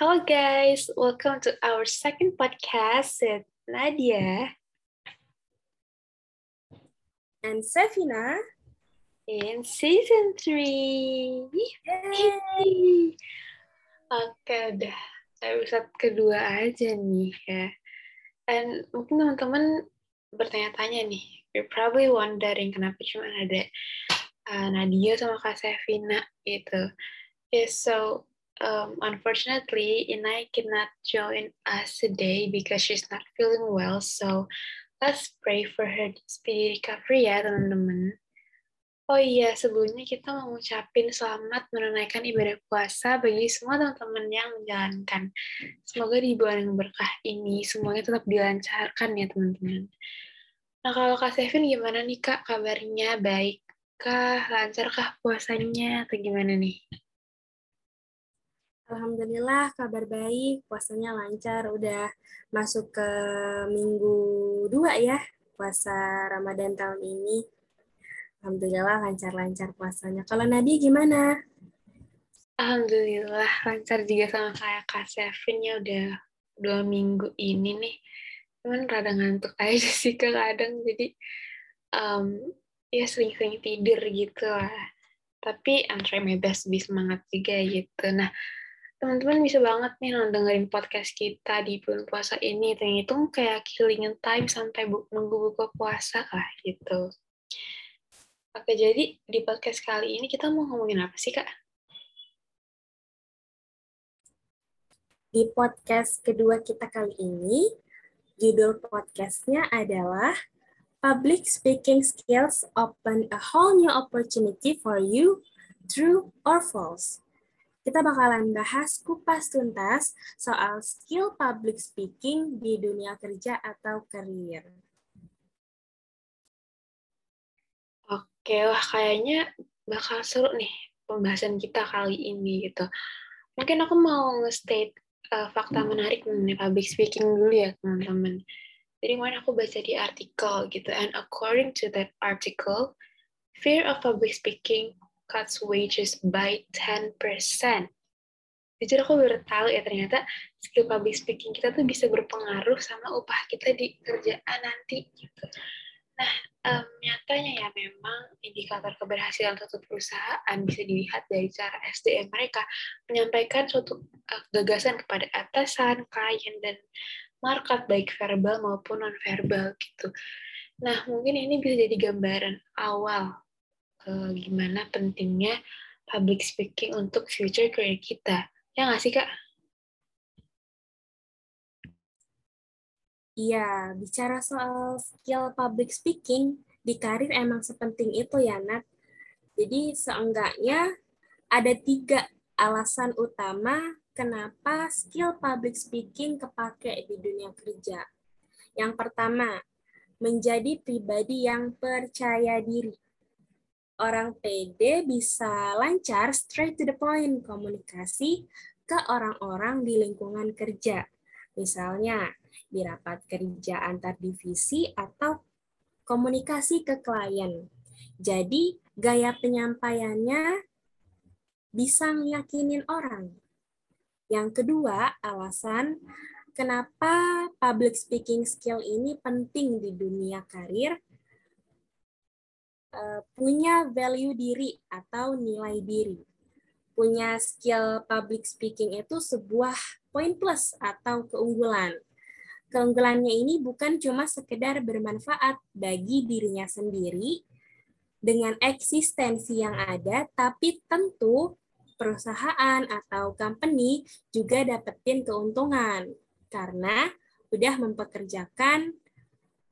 Hello guys, welcome to our second podcast with Nadia and Sefina in season 3. Yay! Oke, udah episode kedua aja nih ya. Dan mungkin teman-teman bertanya-tanya nih, you're probably wondering kenapa cuma ada uh, Nadia sama Kak Sevina gitu. Yeah, so um, unfortunately, Inai cannot join us today because she's not feeling well. So let's pray for her speedy recovery ya teman-teman. Oh iya, sebelumnya kita mau ngucapin selamat menunaikan ibadah puasa bagi semua teman-teman yang menjalankan. Semoga di bulan yang berkah ini semuanya tetap dilancarkan ya teman-teman. Nah kalau Kak Sevin gimana nih Kak kabarnya? Baikkah? Lancarkah puasanya? Atau gimana nih? Alhamdulillah kabar baik, puasanya lancar, udah masuk ke minggu dua ya, puasa Ramadan tahun ini Alhamdulillah lancar-lancar puasanya. Kalau Nadi gimana? Alhamdulillah lancar juga sama kayak Kak Sevin ya udah dua minggu ini nih. Cuman rada ngantuk aja sih kadang jadi um, ya sering-sering tidur gitu lah. Tapi I'm trying my best lebih semangat juga gitu. Nah, teman-teman bisa banget nih dengerin podcast kita di bulan puasa ini. itu kayak killing time sampai nunggu buka puasa lah gitu. Oke, jadi di podcast kali ini kita mau ngomongin apa sih, Kak? Di podcast kedua kita kali ini, judul podcastnya adalah Public Speaking Skills Open a Whole New Opportunity for You, True or False. Kita bakalan bahas kupas tuntas soal skill public speaking di dunia kerja atau karir. Oke, wah kayaknya bakal seru nih pembahasan kita kali ini gitu. Mungkin aku mau nge-state uh, fakta menarik mengenai public speaking dulu ya teman-teman. Jadi kemarin aku baca di artikel gitu, and according to that article, fear of public speaking cuts wages by 10%. Jadi aku baru tahu ya ternyata skill public speaking kita tuh bisa berpengaruh sama upah kita di kerjaan nanti gitu. Nah, um, nyatanya ya memang indikator keberhasilan suatu perusahaan bisa dilihat dari cara SDM mereka menyampaikan suatu uh, gagasan kepada atasan, klien, dan market baik verbal maupun non-verbal gitu. Nah, mungkin ini bisa jadi gambaran awal uh, gimana pentingnya public speaking untuk future career kita. Ya nggak sih, Kak? Iya, bicara soal skill public speaking, di karir emang sepenting itu ya, Nat. Jadi seenggaknya ada tiga alasan utama kenapa skill public speaking kepake di dunia kerja. Yang pertama, menjadi pribadi yang percaya diri. Orang PD bisa lancar straight to the point komunikasi ke orang-orang di lingkungan kerja. Misalnya, di rapat kerja antar divisi atau komunikasi ke klien. Jadi, gaya penyampaiannya bisa meyakinin orang. Yang kedua, alasan kenapa public speaking skill ini penting di dunia karir, eh, punya value diri atau nilai diri. Punya skill public speaking itu sebuah poin plus atau keunggulan keunggulannya ini bukan cuma sekedar bermanfaat bagi dirinya sendiri dengan eksistensi yang ada, tapi tentu perusahaan atau company juga dapetin keuntungan karena udah mempekerjakan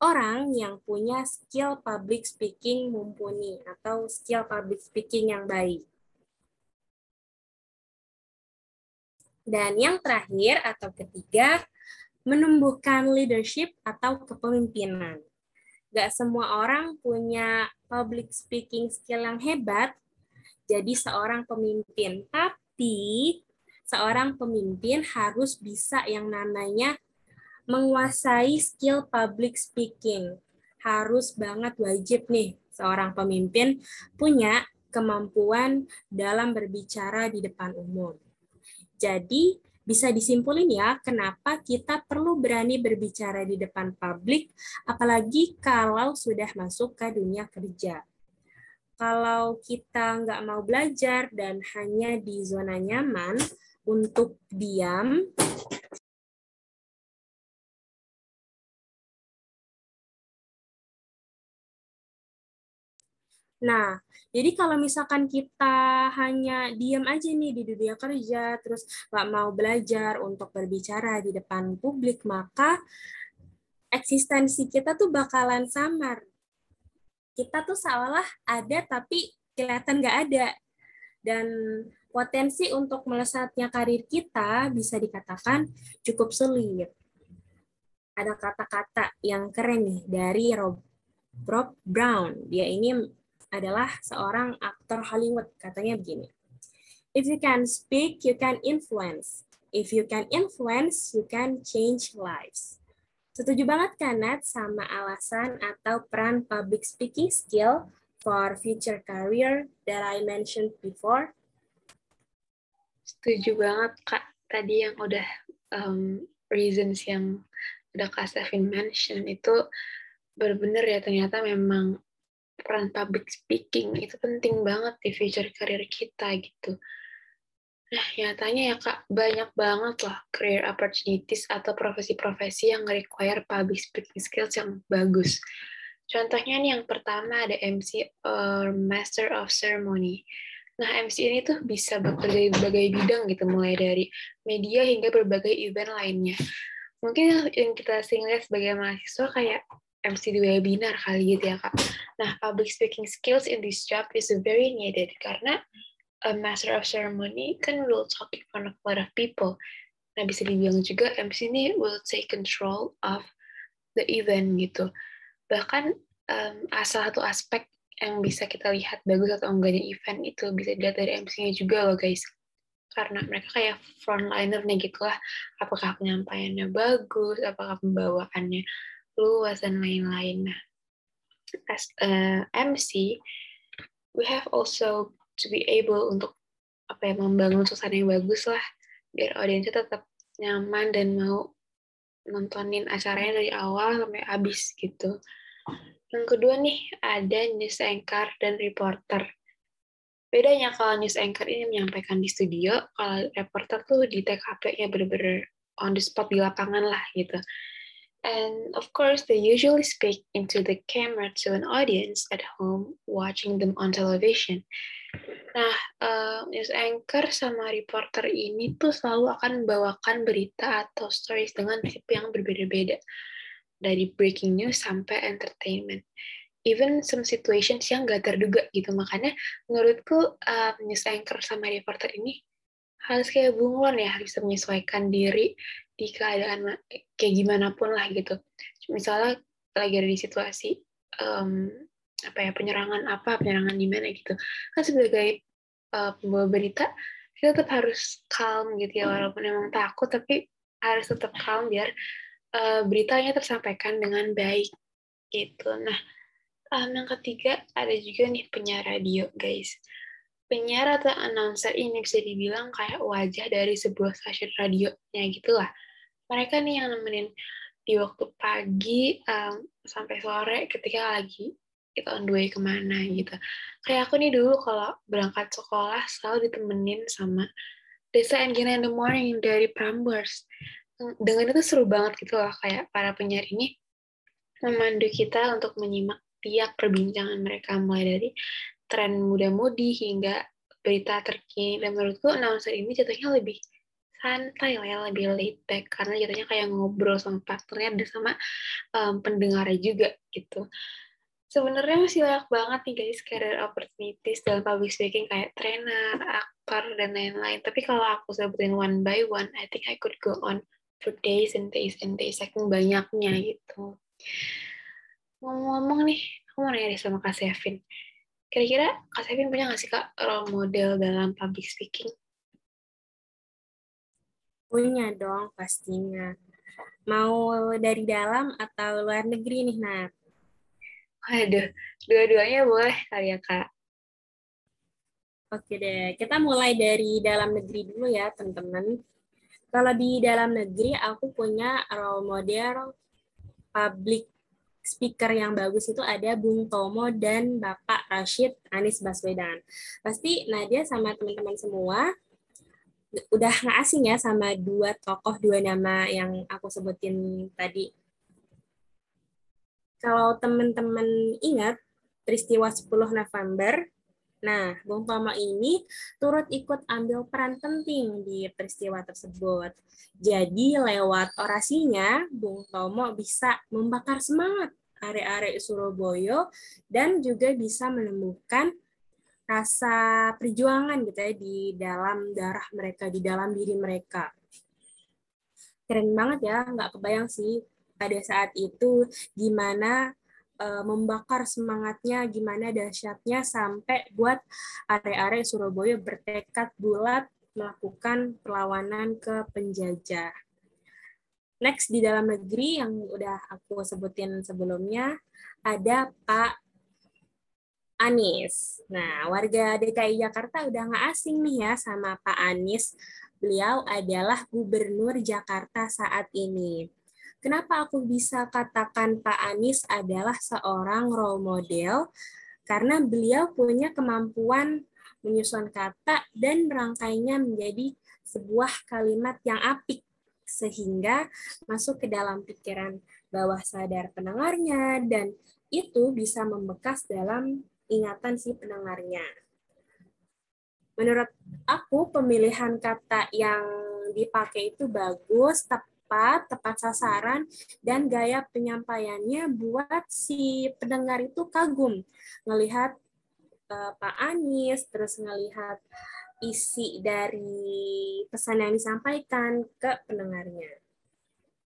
orang yang punya skill public speaking mumpuni atau skill public speaking yang baik. Dan yang terakhir atau ketiga, menumbuhkan leadership atau kepemimpinan. Gak semua orang punya public speaking skill yang hebat, jadi seorang pemimpin. Tapi seorang pemimpin harus bisa yang namanya menguasai skill public speaking. Harus banget wajib nih seorang pemimpin punya kemampuan dalam berbicara di depan umum. Jadi Bisa disimpulin ya, kenapa kita perlu berani berbicara di depan publik, apalagi kalau sudah masuk ke dunia kerja. Kalau kita nggak mau belajar dan hanya di zona nyaman untuk diam, Nah, jadi kalau misalkan kita hanya diam aja nih di dunia kerja, terus nggak mau belajar untuk berbicara di depan publik, maka eksistensi kita tuh bakalan samar. Kita tuh seolah ada tapi kelihatan nggak ada. Dan potensi untuk melesatnya karir kita bisa dikatakan cukup sulit. Ada kata-kata yang keren nih dari Rob, Rob Brown. Dia ini adalah seorang aktor Hollywood. Katanya begini, If you can speak, you can influence. If you can influence, you can change lives. Setuju banget kan, Nat, sama alasan atau peran public speaking skill for future career that I mentioned before? Setuju banget, Kak. Tadi yang udah um, reasons yang udah Kak Stephen mention itu benar-benar ya ternyata memang peran public speaking itu penting banget di future career kita gitu. Nah, nyatanya ya Kak, banyak banget lah career opportunities atau profesi-profesi yang require public speaking skills yang bagus. Contohnya nih yang pertama ada MC or Master of Ceremony. Nah, MC ini tuh bisa bekerja di berbagai bidang gitu, mulai dari media hingga berbagai event lainnya. Mungkin yang kita sering lihat sebagai mahasiswa kayak MC di webinar kali gitu ya kak. Nah public speaking skills in this job is very needed karena a master of ceremony kan will talk in front of a lot of people. Nah bisa dibilang juga MC ini will take control of the event gitu. Bahkan um, salah satu aspek yang bisa kita lihat bagus atau enggaknya event itu bisa dilihat dari MC-nya juga loh guys karena mereka kayak frontliner nih gitu lah apakah penyampaiannya bagus apakah pembawaannya luas dan lain-lain. Nah, as a MC, we have also to be able untuk apa ya membangun suasana yang bagus lah biar audiensnya tetap nyaman dan mau nontonin acaranya dari awal sampai habis gitu. Yang kedua nih ada news anchor dan reporter. Bedanya kalau news anchor ini menyampaikan di studio, kalau reporter tuh di TKP-nya bener-bener on the spot di lapangan lah gitu. And of course, they usually speak into the camera to an audience at home watching them on television. Nah, uh, news anchor sama reporter ini tuh selalu akan membawakan berita atau stories dengan tipe yang berbeda-beda. Dari breaking news sampai entertainment. Even some situations yang gak terduga gitu. Makanya menurutku uh, news anchor sama reporter ini harus kayak bunglon ya, harus menyesuaikan diri di keadaan kayak gimana pun lah gitu. Misalnya lagi ada di situasi um, apa ya penyerangan apa penyerangan di mana gitu. Kan sebagai uh, pembawa berita kita tetap harus calm gitu ya walaupun emang takut tapi harus tetap calm biar uh, beritanya tersampaikan dengan baik gitu. Nah um, yang ketiga ada juga nih penyiar radio guys. Penyiar atau announcer ini bisa dibilang kayak wajah dari sebuah stasiun radionya gitulah mereka nih yang nemenin di waktu pagi um, sampai sore ketika lagi kita on the way ke mana gitu. Kayak aku nih dulu kalau berangkat sekolah selalu ditemenin sama Desa Engine in the Morning dari Prambors. Dengan itu seru banget gitu loh, kayak para penyiar ini memandu kita untuk menyimak tiap perbincangan mereka mulai dari tren muda-mudi hingga berita terkini dan menurutku announcer ini jatuhnya lebih santai lah ya, lebih laid back karena jadinya kayak ngobrol sama partnernya dan sama um, pendengarnya juga gitu. Sebenarnya masih banyak banget nih guys career opportunities dalam public speaking kayak trainer, aktor dan lain-lain. Tapi kalau aku sebutin one by one, I think I could go on for days and days and days saking banyaknya gitu. Ngomong-ngomong nih, aku mau nanya deh sama Kak Sevin. Kira-kira Kak Sevin punya nggak sih Kak role model dalam public speaking? Punya dong pastinya. Mau dari dalam atau luar negeri nih, Nat? Waduh, dua-duanya boleh kali ya, Kak. Oke deh, kita mulai dari dalam negeri dulu ya, teman-teman. Kalau di dalam negeri, aku punya role model public speaker yang bagus itu ada Bung Tomo dan Bapak Rashid Anis Baswedan. Pasti Nadia sama teman-teman semua udah nggak asing ya sama dua tokoh, dua nama yang aku sebutin tadi. Kalau teman-teman ingat peristiwa 10 November Nah, Bung Tomo ini turut ikut ambil peran penting di peristiwa tersebut. Jadi, lewat orasinya, Bung Tomo bisa membakar semangat arek-arek Surabaya dan juga bisa menemukan rasa perjuangan gitu ya di dalam darah mereka, di dalam diri mereka. Keren banget ya, nggak kebayang sih pada saat itu gimana uh, membakar semangatnya gimana dahsyatnya sampai buat area-area Surabaya bertekad bulat melakukan perlawanan ke penjajah. Next di dalam negeri yang udah aku sebutin sebelumnya ada Pak Anies. Nah, warga DKI Jakarta udah nggak asing nih ya sama Pak Anies. Beliau adalah gubernur Jakarta saat ini. Kenapa aku bisa katakan Pak Anies adalah seorang role model? Karena beliau punya kemampuan menyusun kata dan merangkainya menjadi sebuah kalimat yang apik sehingga masuk ke dalam pikiran bawah sadar pendengarnya dan itu bisa membekas dalam ingatan si pendengarnya. Menurut aku pemilihan kata yang dipakai itu bagus, tepat, tepat sasaran, dan gaya penyampaiannya buat si pendengar itu kagum ngelihat uh, Pak Anies, terus ngelihat isi dari pesan yang disampaikan ke pendengarnya.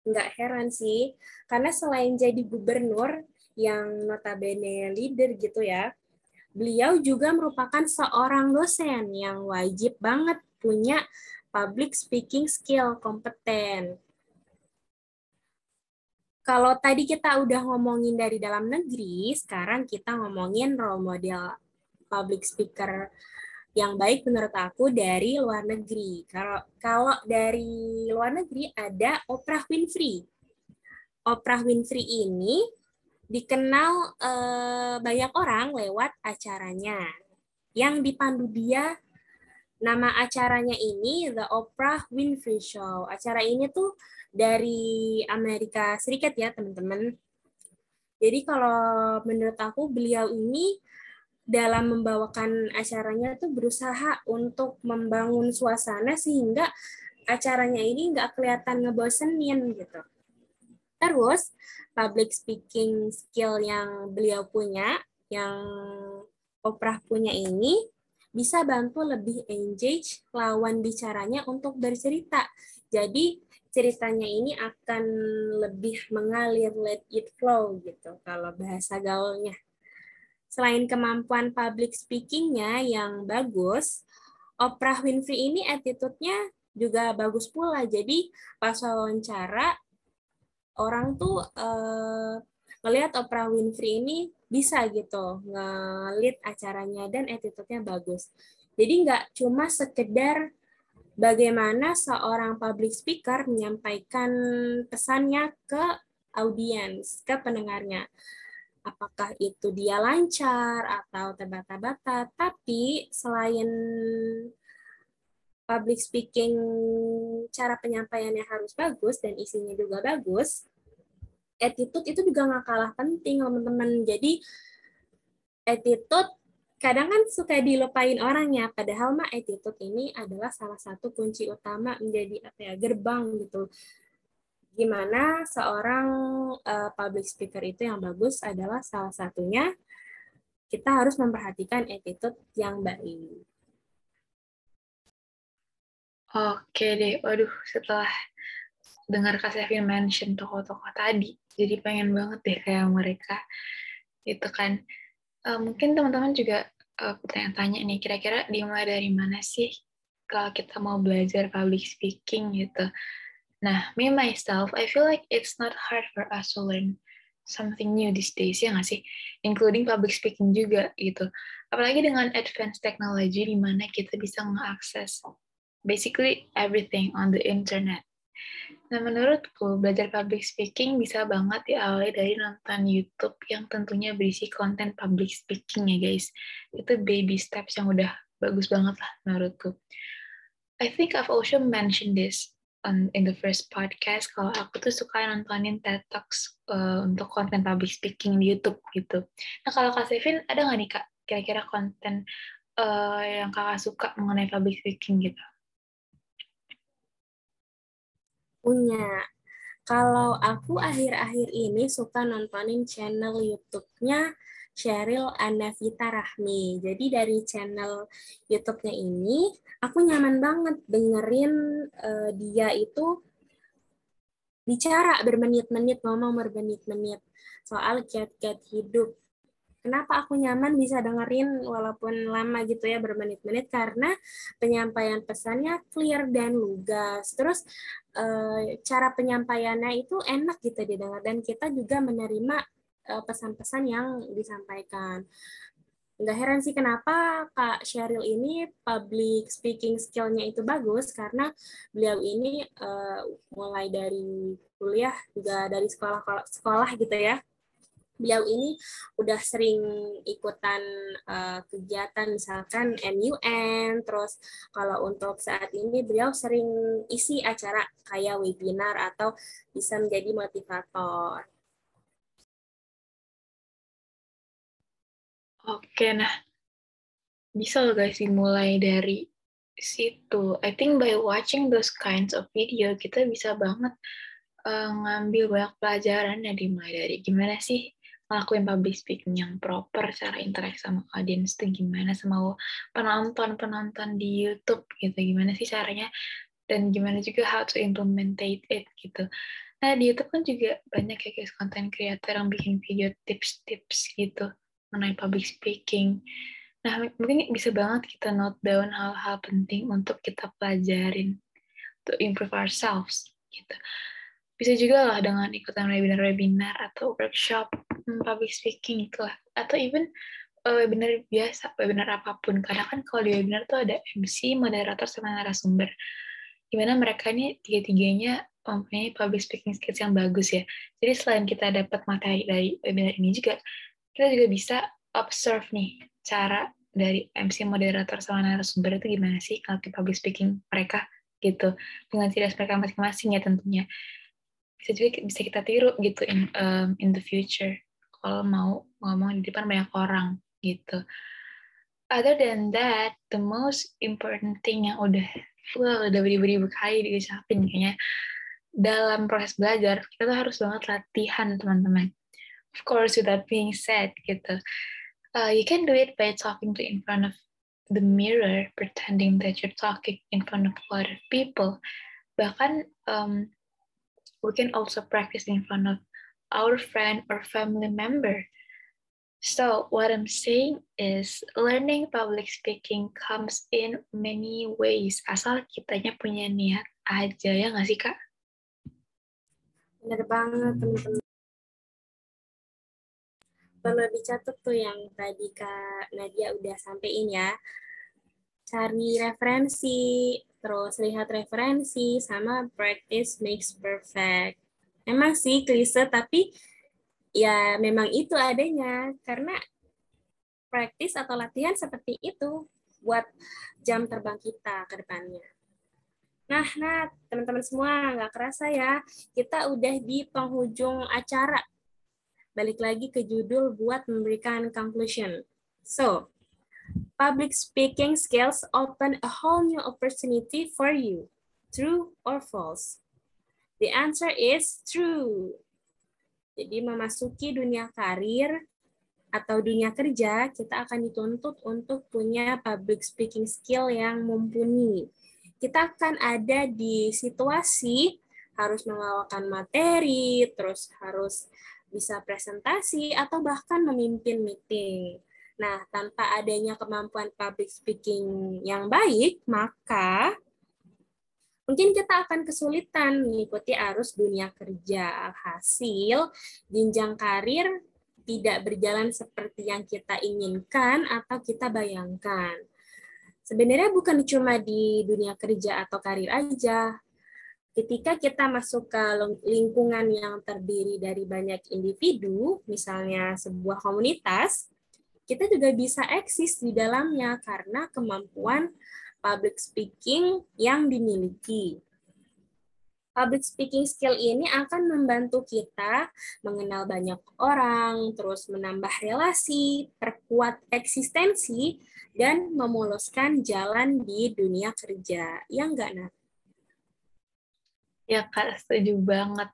Nggak heran sih, karena selain jadi gubernur yang notabene leader gitu ya, beliau juga merupakan seorang dosen yang wajib banget punya public speaking skill kompeten. Kalau tadi kita udah ngomongin dari dalam negeri, sekarang kita ngomongin role model public speaker yang baik menurut aku dari luar negeri. Kalau kalau dari luar negeri ada Oprah Winfrey. Oprah Winfrey ini dikenal eh, banyak orang lewat acaranya yang dipandu dia nama acaranya ini The Oprah Winfrey Show. Acara ini tuh dari Amerika Serikat ya teman-teman. Jadi kalau menurut aku beliau ini dalam membawakan acaranya tuh berusaha untuk membangun suasana sehingga acaranya ini nggak kelihatan ngebosenin gitu. Terus public speaking skill yang beliau punya, yang Oprah punya ini bisa bantu lebih engage lawan bicaranya untuk bercerita. Jadi ceritanya ini akan lebih mengalir, let it flow gitu kalau bahasa gaulnya. Selain kemampuan public speakingnya yang bagus, Oprah Winfrey ini attitude-nya juga bagus pula. Jadi pas wawancara orang tuh uh, ngelihat Oprah Winfrey ini bisa gitu ngelit acaranya dan attitude-nya bagus. Jadi nggak cuma sekedar bagaimana seorang public speaker menyampaikan pesannya ke audiens, ke pendengarnya. Apakah itu dia lancar atau terbata-bata, tapi selain public speaking cara penyampaiannya harus bagus dan isinya juga bagus, attitude itu juga nggak kalah penting teman-teman. Jadi attitude kadang kan suka dilupain orang ya padahal mah attitude ini adalah salah satu kunci utama menjadi apa ya gerbang gitu gimana seorang uh, public speaker itu yang bagus adalah salah satunya kita harus memperhatikan attitude yang baik. Oke deh, waduh setelah dengar Kak Sevin mention tokoh-tokoh tadi, jadi pengen banget deh kayak mereka. Itu kan uh, mungkin teman-teman juga uh, tanya-tanya nih, kira-kira dimulai dari mana sih kalau kita mau belajar public speaking gitu. Nah, me myself, I feel like it's not hard for us to learn something new these days, ya nggak sih? Including public speaking juga gitu. Apalagi dengan advanced technology di mana kita bisa mengakses basically everything on the internet. Nah, menurutku, belajar public speaking bisa banget diawali dari nonton YouTube yang tentunya berisi konten public speaking ya, guys. Itu baby steps yang udah bagus banget lah menurutku. I think I've also mentioned this on, in the first podcast, kalau aku tuh suka nontonin TED Talks uh, untuk konten public speaking di YouTube gitu. Nah, kalau Kak Sevin, ada nggak nih Kak, kira-kira konten uh, yang kakak suka mengenai public speaking gitu? Punya. Kalau aku akhir-akhir ini suka nontonin channel YouTube-nya Cheryl Anavita Rahmi. Jadi dari channel YouTube-nya ini, aku nyaman banget dengerin uh, dia itu bicara bermenit-menit, ngomong bermenit-menit soal kiat-kiat hidup Kenapa aku nyaman bisa dengerin walaupun lama gitu ya bermenit-menit karena penyampaian pesannya clear dan lugas. Terus eh, cara penyampaiannya itu enak gitu didengar dan kita juga menerima eh, pesan-pesan yang disampaikan. Nggak heran sih kenapa Kak Sheryl ini public speaking skill-nya itu bagus karena beliau ini uh, mulai dari kuliah juga dari sekolah sekolah gitu ya beliau ini udah sering ikutan uh, kegiatan misalkan MUN terus kalau untuk saat ini beliau sering isi acara kayak webinar atau bisa menjadi motivator. Oke, nah bisa loh guys dimulai dari situ. I think by watching those kinds of video kita bisa banget uh, ngambil banyak pelajaran ya dimulai dari gimana sih ngelakuin public speaking yang proper, cara interaksi sama audience itu gimana, sama penonton-penonton di YouTube gitu, gimana sih caranya, dan gimana juga how to implementate it gitu. Nah, di YouTube kan juga banyak ya guys konten creator yang bikin video tips-tips gitu mengenai public speaking. Nah, mungkin bisa banget kita note down hal-hal penting untuk kita pelajarin to improve ourselves gitu. Bisa juga lah dengan ikutan webinar-webinar atau workshop public speaking lah atau even uh, webinar biasa webinar apa pun. Karena kan kalau di webinar tuh ada MC moderator sama narasumber. Gimana mereka ini tiga-tiganya mempunyai public speaking skills yang bagus ya. Jadi selain kita dapat materi dari webinar ini juga kita juga bisa observe nih cara dari MC moderator sama narasumber itu gimana sih kalau public speaking mereka gitu. Dengan ciri mereka masing-masing ya tentunya. Bisa juga bisa kita tiru gitu in um, in the future kalau mau ngomong di depan banyak orang gitu. Other than that, the most important thing yang udah well, udah beribu-ribu kali diucapin kayaknya dalam proses belajar kita tuh harus banget latihan teman-teman. Of course, with that being said gitu, uh, you can do it by talking to in front of the mirror, pretending that you're talking in front of of people. Bahkan um, we can also practice in front of our friend or family member. So, what I'm saying is learning public speaking comes in many ways. Asal kitanya punya niat aja, ya nggak sih, Kak? Bener banget, teman-teman. Perlu dicatat tuh yang tadi Kak Nadia udah sampein ya. Cari referensi, terus lihat referensi, sama practice makes perfect Emang sih klise, tapi ya memang itu adanya. Karena praktis atau latihan seperti itu buat jam terbang kita ke depannya. Nah, nah teman-teman semua, nggak kerasa ya, kita udah di penghujung acara. Balik lagi ke judul buat memberikan conclusion. So, public speaking skills open a whole new opportunity for you. True or false? The answer is true. Jadi memasuki dunia karir atau dunia kerja, kita akan dituntut untuk punya public speaking skill yang mumpuni. Kita akan ada di situasi harus membawakan materi, terus harus bisa presentasi, atau bahkan memimpin meeting. Nah, tanpa adanya kemampuan public speaking yang baik, maka mungkin kita akan kesulitan mengikuti arus dunia kerja. Hasil, jenjang karir tidak berjalan seperti yang kita inginkan atau kita bayangkan. Sebenarnya bukan cuma di dunia kerja atau karir aja. Ketika kita masuk ke lingkungan yang terdiri dari banyak individu, misalnya sebuah komunitas, kita juga bisa eksis di dalamnya karena kemampuan public speaking yang dimiliki. Public speaking skill ini akan membantu kita mengenal banyak orang, terus menambah relasi, perkuat eksistensi, dan memuluskan jalan di dunia kerja. Yang enggak, Nat? Ya, Kak, setuju banget.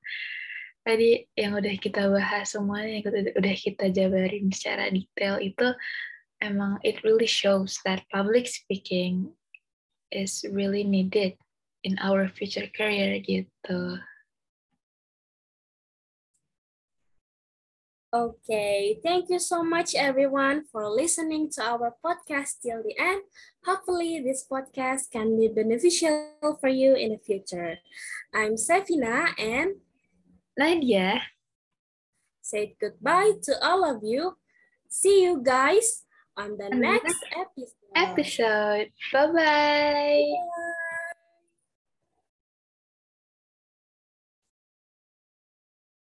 Tadi yang udah kita bahas semuanya, yang udah kita jabarin secara detail itu, emang it really shows that public speaking is really needed in our future career gitu. Okay, thank you so much everyone for listening to our podcast till the end. Hopefully this podcast can be beneficial for you in the future. I'm Sefina and Nadia. Say goodbye to all of you. See you guys on the next episode. Episode. Bye-bye.